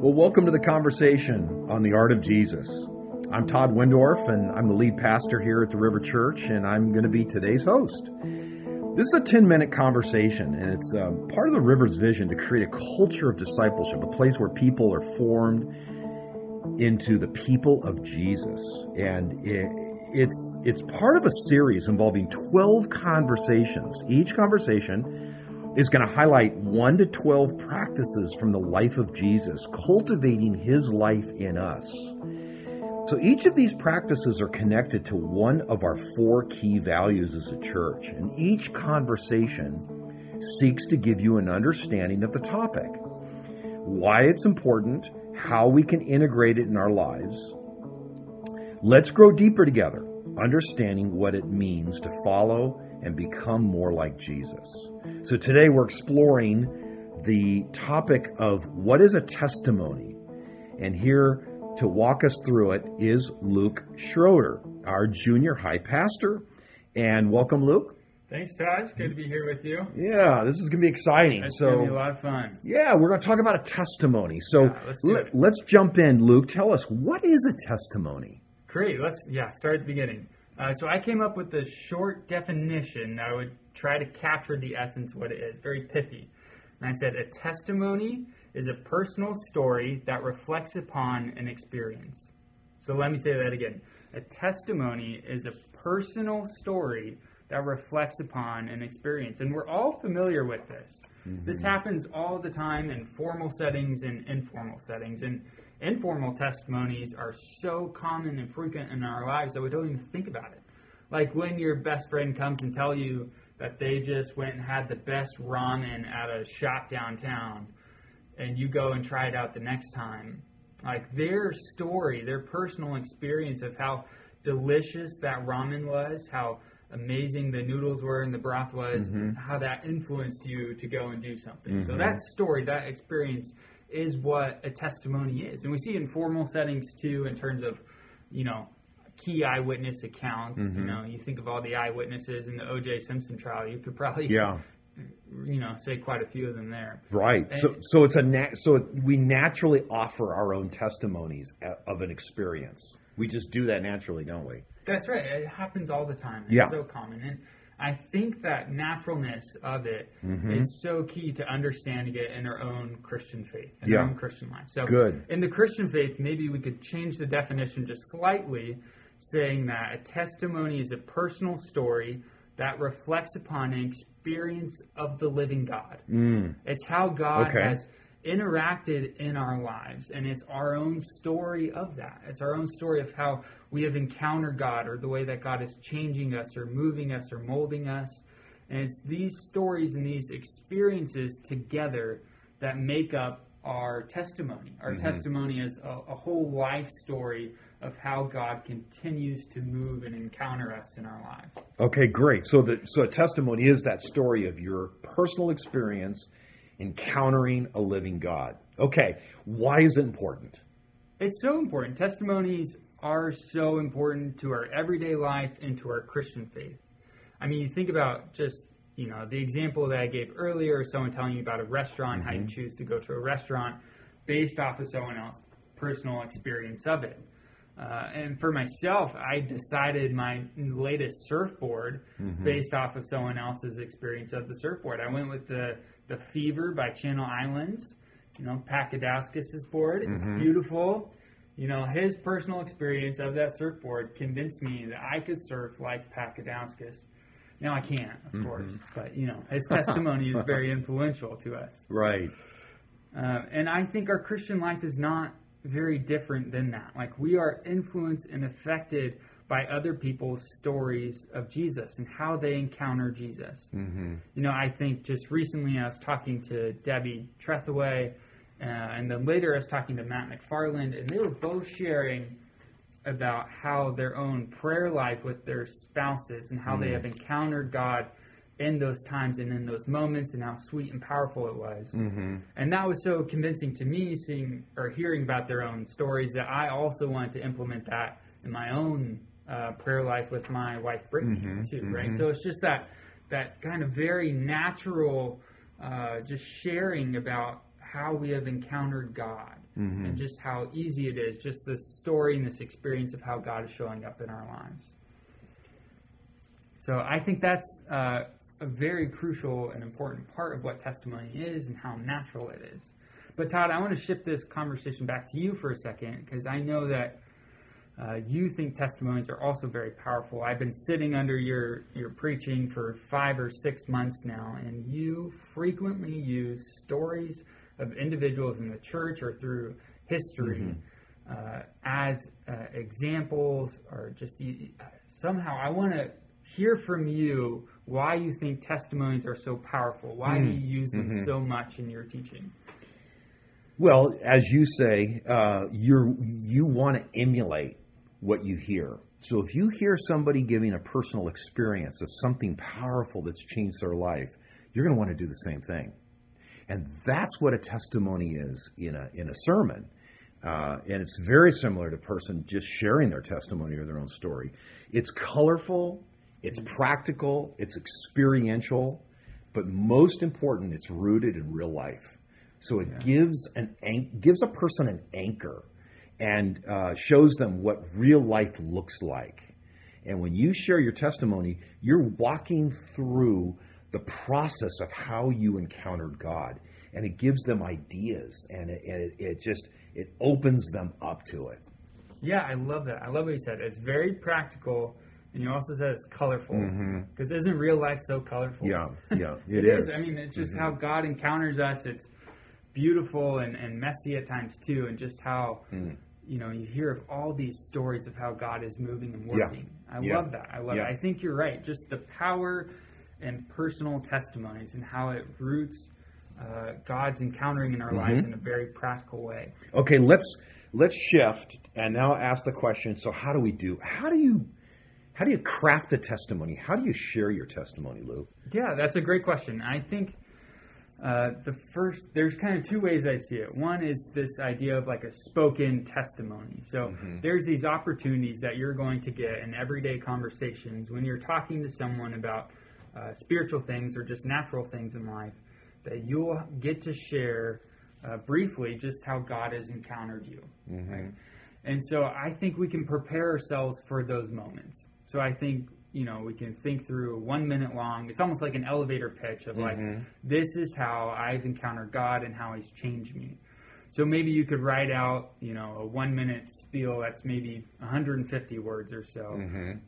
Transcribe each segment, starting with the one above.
Well, welcome to the conversation on the art of Jesus. I'm Todd Windorf, and I'm the lead pastor here at the River Church, and I'm going to be today's host. This is a 10 minute conversation, and it's um, part of the River's vision to create a culture of discipleship, a place where people are formed into the people of Jesus. And it, it's, it's part of a series involving 12 conversations. Each conversation is going to highlight 1 to 12 practices from the life of Jesus, cultivating his life in us. So each of these practices are connected to one of our four key values as a church, and each conversation seeks to give you an understanding of the topic, why it's important, how we can integrate it in our lives. Let's grow deeper together, understanding what it means to follow and become more like Jesus. So today we're exploring the topic of what is a testimony. And here to walk us through it is Luke Schroeder, our junior high pastor. And welcome, Luke. Thanks, Todd. It's good to be here with you. Yeah, this is going to be exciting. It's so, going to be a lot of fun. Yeah, we're going to talk about a testimony. So Yeah, let's it. let's jump in, Luke. Tell us what is a testimony? Great. Let's yeah start at the beginning. Uh, so I came up with a short definition that I would try to capture the essence what it is. Very pithy. And I said a testimony is a personal story that reflects upon an experience. So let me say that again. A testimony is a personal story that reflects upon an experience. And we're all familiar with this. Mm-hmm. This happens all the time in formal settings and informal settings. And informal testimonies are so common and frequent in our lives that we don't even think about it. Like when your best friend comes and tell you that they just went and had the best ramen at a shop downtown and you go and try it out the next time. Like their story, their personal experience of how delicious that ramen was, how amazing the noodles were and the broth was, mm-hmm. how that influenced you to go and do something. So mm-hmm. that story, that experience is what a testimony is. And we see in formal settings too in terms of, you know, key eyewitness accounts. You mm-hmm. know, you think of all the eyewitnesses in the O.J. Simpson trial. You could probably, Yeah. you know, say quite a few of them there. Right. So, so it's a nat- so we naturally offer our own testimonies of an experience. We just do that naturally, don't we? That's right. It happens all the time. It's Yeah. so common. And I think that naturalness of it is Mm-hmm. so key to understanding it in our own Christian faith, in Yeah. our own Christian life. So Good. in the Christian faith, maybe we could change the definition just slightly, saying that a testimony is a personal story that reflects upon an experience of the living God. It's how God Mm. Okay. has interacted in our lives, and it's our own story of that. It's our own story of how we have encountered God, or the way that God is changing us, or moving us, or molding us. And it's these stories and these experiences together that make up our testimony. Our mm-hmm. testimony is a, a whole life story of how God continues to move and encounter us in our lives. Okay, great. So the so a testimony is that story of your personal experience encountering a living God. Okay, why is it important? It's so important. Testimonies are so important to our everyday life and to our Christian faith. I mean, you think about just, you know, the example that I gave earlier, someone telling you about a restaurant, how you mm-hmm. choose to go to a restaurant based off of someone else's personal experience of it. Uh, and for myself, I decided my latest surfboard mm-hmm. based off of someone else's experience of the surfboard. I went with the the Fever by Channel Islands, you know, Pakadauskas' board. It's mm-hmm. beautiful. You know, his personal experience of that surfboard convinced me that I could surf like Pakadauskas. Now I can't, of course, but you know, his testimony is very influential to us. Right. Uh, and I think our Christian life is not very different than that. Like we are influenced and affected by other people's stories of Jesus and how they encounter Jesus. Mm-hmm. You know, I think just recently I was talking to Debbie Trethaway, uh, and then later I was talking to Matt McFarland, and they were both sharing about how their own prayer life with their spouses and how they have encountered God in those times and in those moments and how sweet and powerful it was. Mm-hmm. And that was so convincing to me seeing or hearing about their own stories that I also wanted to implement that in my own uh, prayer life with my wife Brittany too, right? So it's just that that kind of very natural, uh, just sharing about how we have encountered God Mm-hmm. and just how easy it is, just this story and this experience of how God is showing up in our lives. So I think that's uh, a very crucial and important part of what testimony is and how natural it is. But Todd, I want to shift this conversation back to you for a second because I know that uh, you think testimonies are also very powerful. I've been sitting under your, your preaching for five or six months now, and you frequently use stories of individuals in the church or through history uh, as uh, examples or just you- somehow I want to hear from you why you think testimonies are so powerful. Why do you use them so much in your teaching? Well, as you say, uh, you're you want to emulate what you hear. So if you hear somebody giving a personal experience of something powerful that's changed their life, you're going to want to do the same thing. And that's what a testimony is in a in a sermon. Uh, and it's very similar to a person just sharing their testimony or their own story. It's colorful, it's practical, it's experiential, but most important, it's rooted in real life. So it gives an an- gives a person an anchor and uh, shows them what real life looks like. And when you share your testimony, you're walking through the process of how you encountered God, and it gives them ideas, and it, and it, it just it opens them up to it. Yeah, I love that. I love what you said. It's very practical, and you also said it's colorful. Mm-hmm. Because isn't real life so colorful? Yeah, yeah, it is. I mean, it's just mm-hmm. how God encounters us. It's beautiful and, and messy at times too, and just how mm. you know you hear of all these stories of how God is moving and Yeah. working. I Yeah. love that. I love Yeah. it. I think you're right. Just the power and personal testimonies and how it roots uh, God's encountering in our lives in a very practical way. Okay, let's let's shift and now ask the question. So, how do we do? How do you how do you craft a testimony? How do you share your testimony, Lou? Yeah, that's a great question. I think uh, the first, there's kind of two ways I see it. One is this idea of like a spoken testimony. So there's these opportunities that you're going to get in everyday conversations when you're talking to someone about uh, spiritual things or just natural things in life that you'll get to share uh, briefly just how God has encountered you. Right? And so I think we can prepare ourselves for those moments. So I think, you know, we can think through one minute long. It's almost like an elevator pitch of like, this is how I've encountered God and how He's changed me. So maybe you could write out, you know, a one minute spiel that's maybe 150 words or so.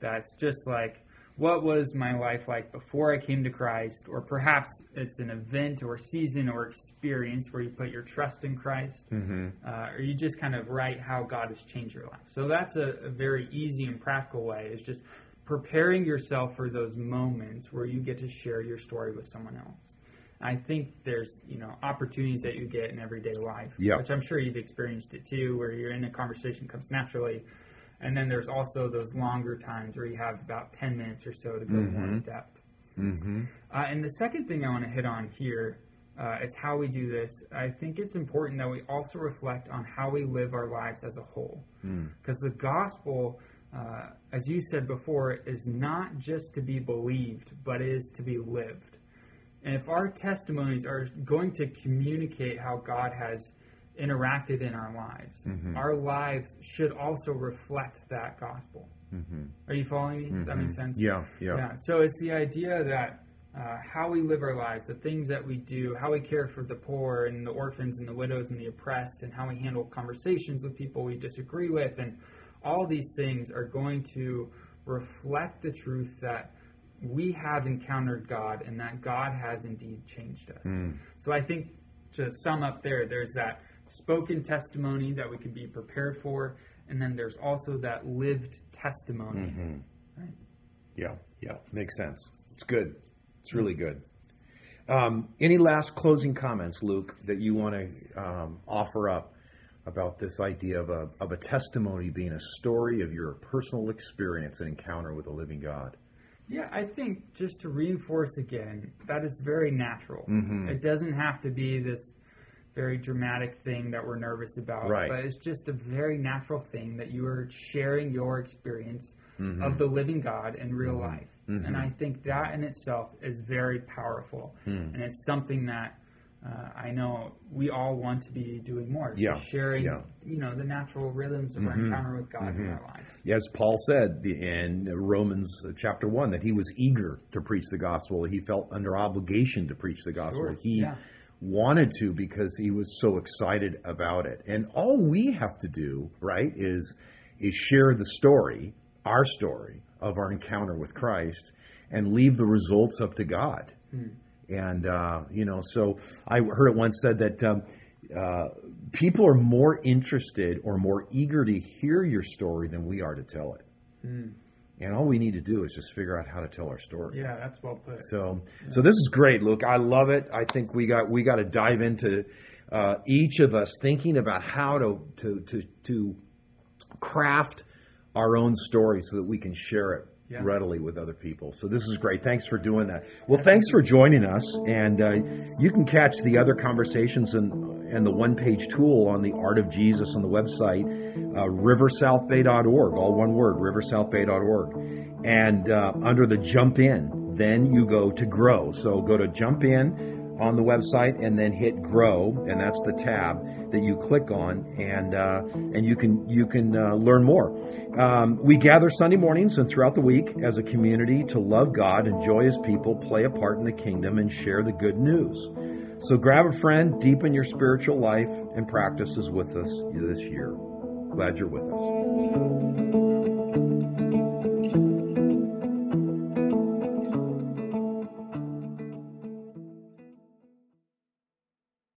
That's just like, what was my life like before I came to Christ? Or perhaps it's an event or season or experience where you put your trust in Christ. Uh, or you just kind of write how God has changed your life. So that's a, a very easy and practical way is just preparing yourself for those moments where you get to share your story with someone else. I think there's, you know, opportunities that you get in everyday life, Yeah. which I'm sure you've experienced it too, where you're in a conversation comes naturally. And then there's also those longer times where you have about 10 minutes or so to go more in depth. Mm-hmm. Uh, and the second thing I want to hit on here uh, is how we do this. I think it's important that we also reflect on how we live our lives as a whole. Because the gospel, uh, as you said before, is not just to be believed, but is to be lived. And if our testimonies are going to communicate how God has interacted in our lives, mm-hmm. our lives should also reflect that gospel. Mm-hmm. Are you following me? Does that makes mm-hmm. sense? Yeah, yeah, Yeah, so it's the idea that uh, how we live our lives, the things that we do, how we care for the poor and the orphans and the widows and the oppressed, and how we handle conversations with people we disagree with, and all these things are going to reflect the truth that we have encountered God and that God has indeed changed us. Mm. So I think to sum up there, there's that spoken testimony that we can be prepared for, and then there's also that lived testimony. Right? yeah, yeah. Makes sense. It's good. It's really good. Um, any last closing comments, Luke, that you want to um, offer up about this idea of a of a testimony being a story of your personal experience and encounter with a living God? Yeah, I think just to reinforce again, that is very natural. It doesn't have to be this very dramatic thing that we're nervous about, Right. but it's just a very natural thing that you are sharing your experience of the living God in real life. Mm-hmm. And I think that in itself is very powerful. Hmm. And it's something that uh, I know we all want to be doing more. Yeah, Sharing, yeah. Mm-hmm. you know, the natural rhythms of our encounter with God in our lives. As Paul said in Romans uh, chapter 1, that he was eager to preach the gospel. He felt under obligation to preach the gospel. Sure, He yeah. Wanted to because he was so excited about it. And all we have to do, right, is, is share the story, our story, of our encounter with Christ and leave the results up to God. And, uh, you know, so I heard it once said that um, uh, people are more interested or more eager to hear your story than we are to tell it. And all we need to do is just figure out how to tell our story. Yeah, that's well put. So, so this is great, Luke. I love it. I think we got we got to dive into uh, each of us thinking about how to to to to craft our own story so that we can share it Yeah. readily with other people. So this is great. Thanks for doing that. Well, thanks for joining us, and uh, you can catch the other conversations and and the one page tool on the Art of Jesus on the website uh, riversouthbay.org. All one word, riversouthbay.org, and uh, under the jump in, then you go to grow. So go to jump in on the website and then hit grow and that's the tab that you click on and uh, and you can you can uh, learn more um, we gather sunday mornings and throughout the week as a community to love god enjoy his people play a part in the kingdom and share the good news. So grab a friend deepen your spiritual life and practices with us this year. Glad you're with us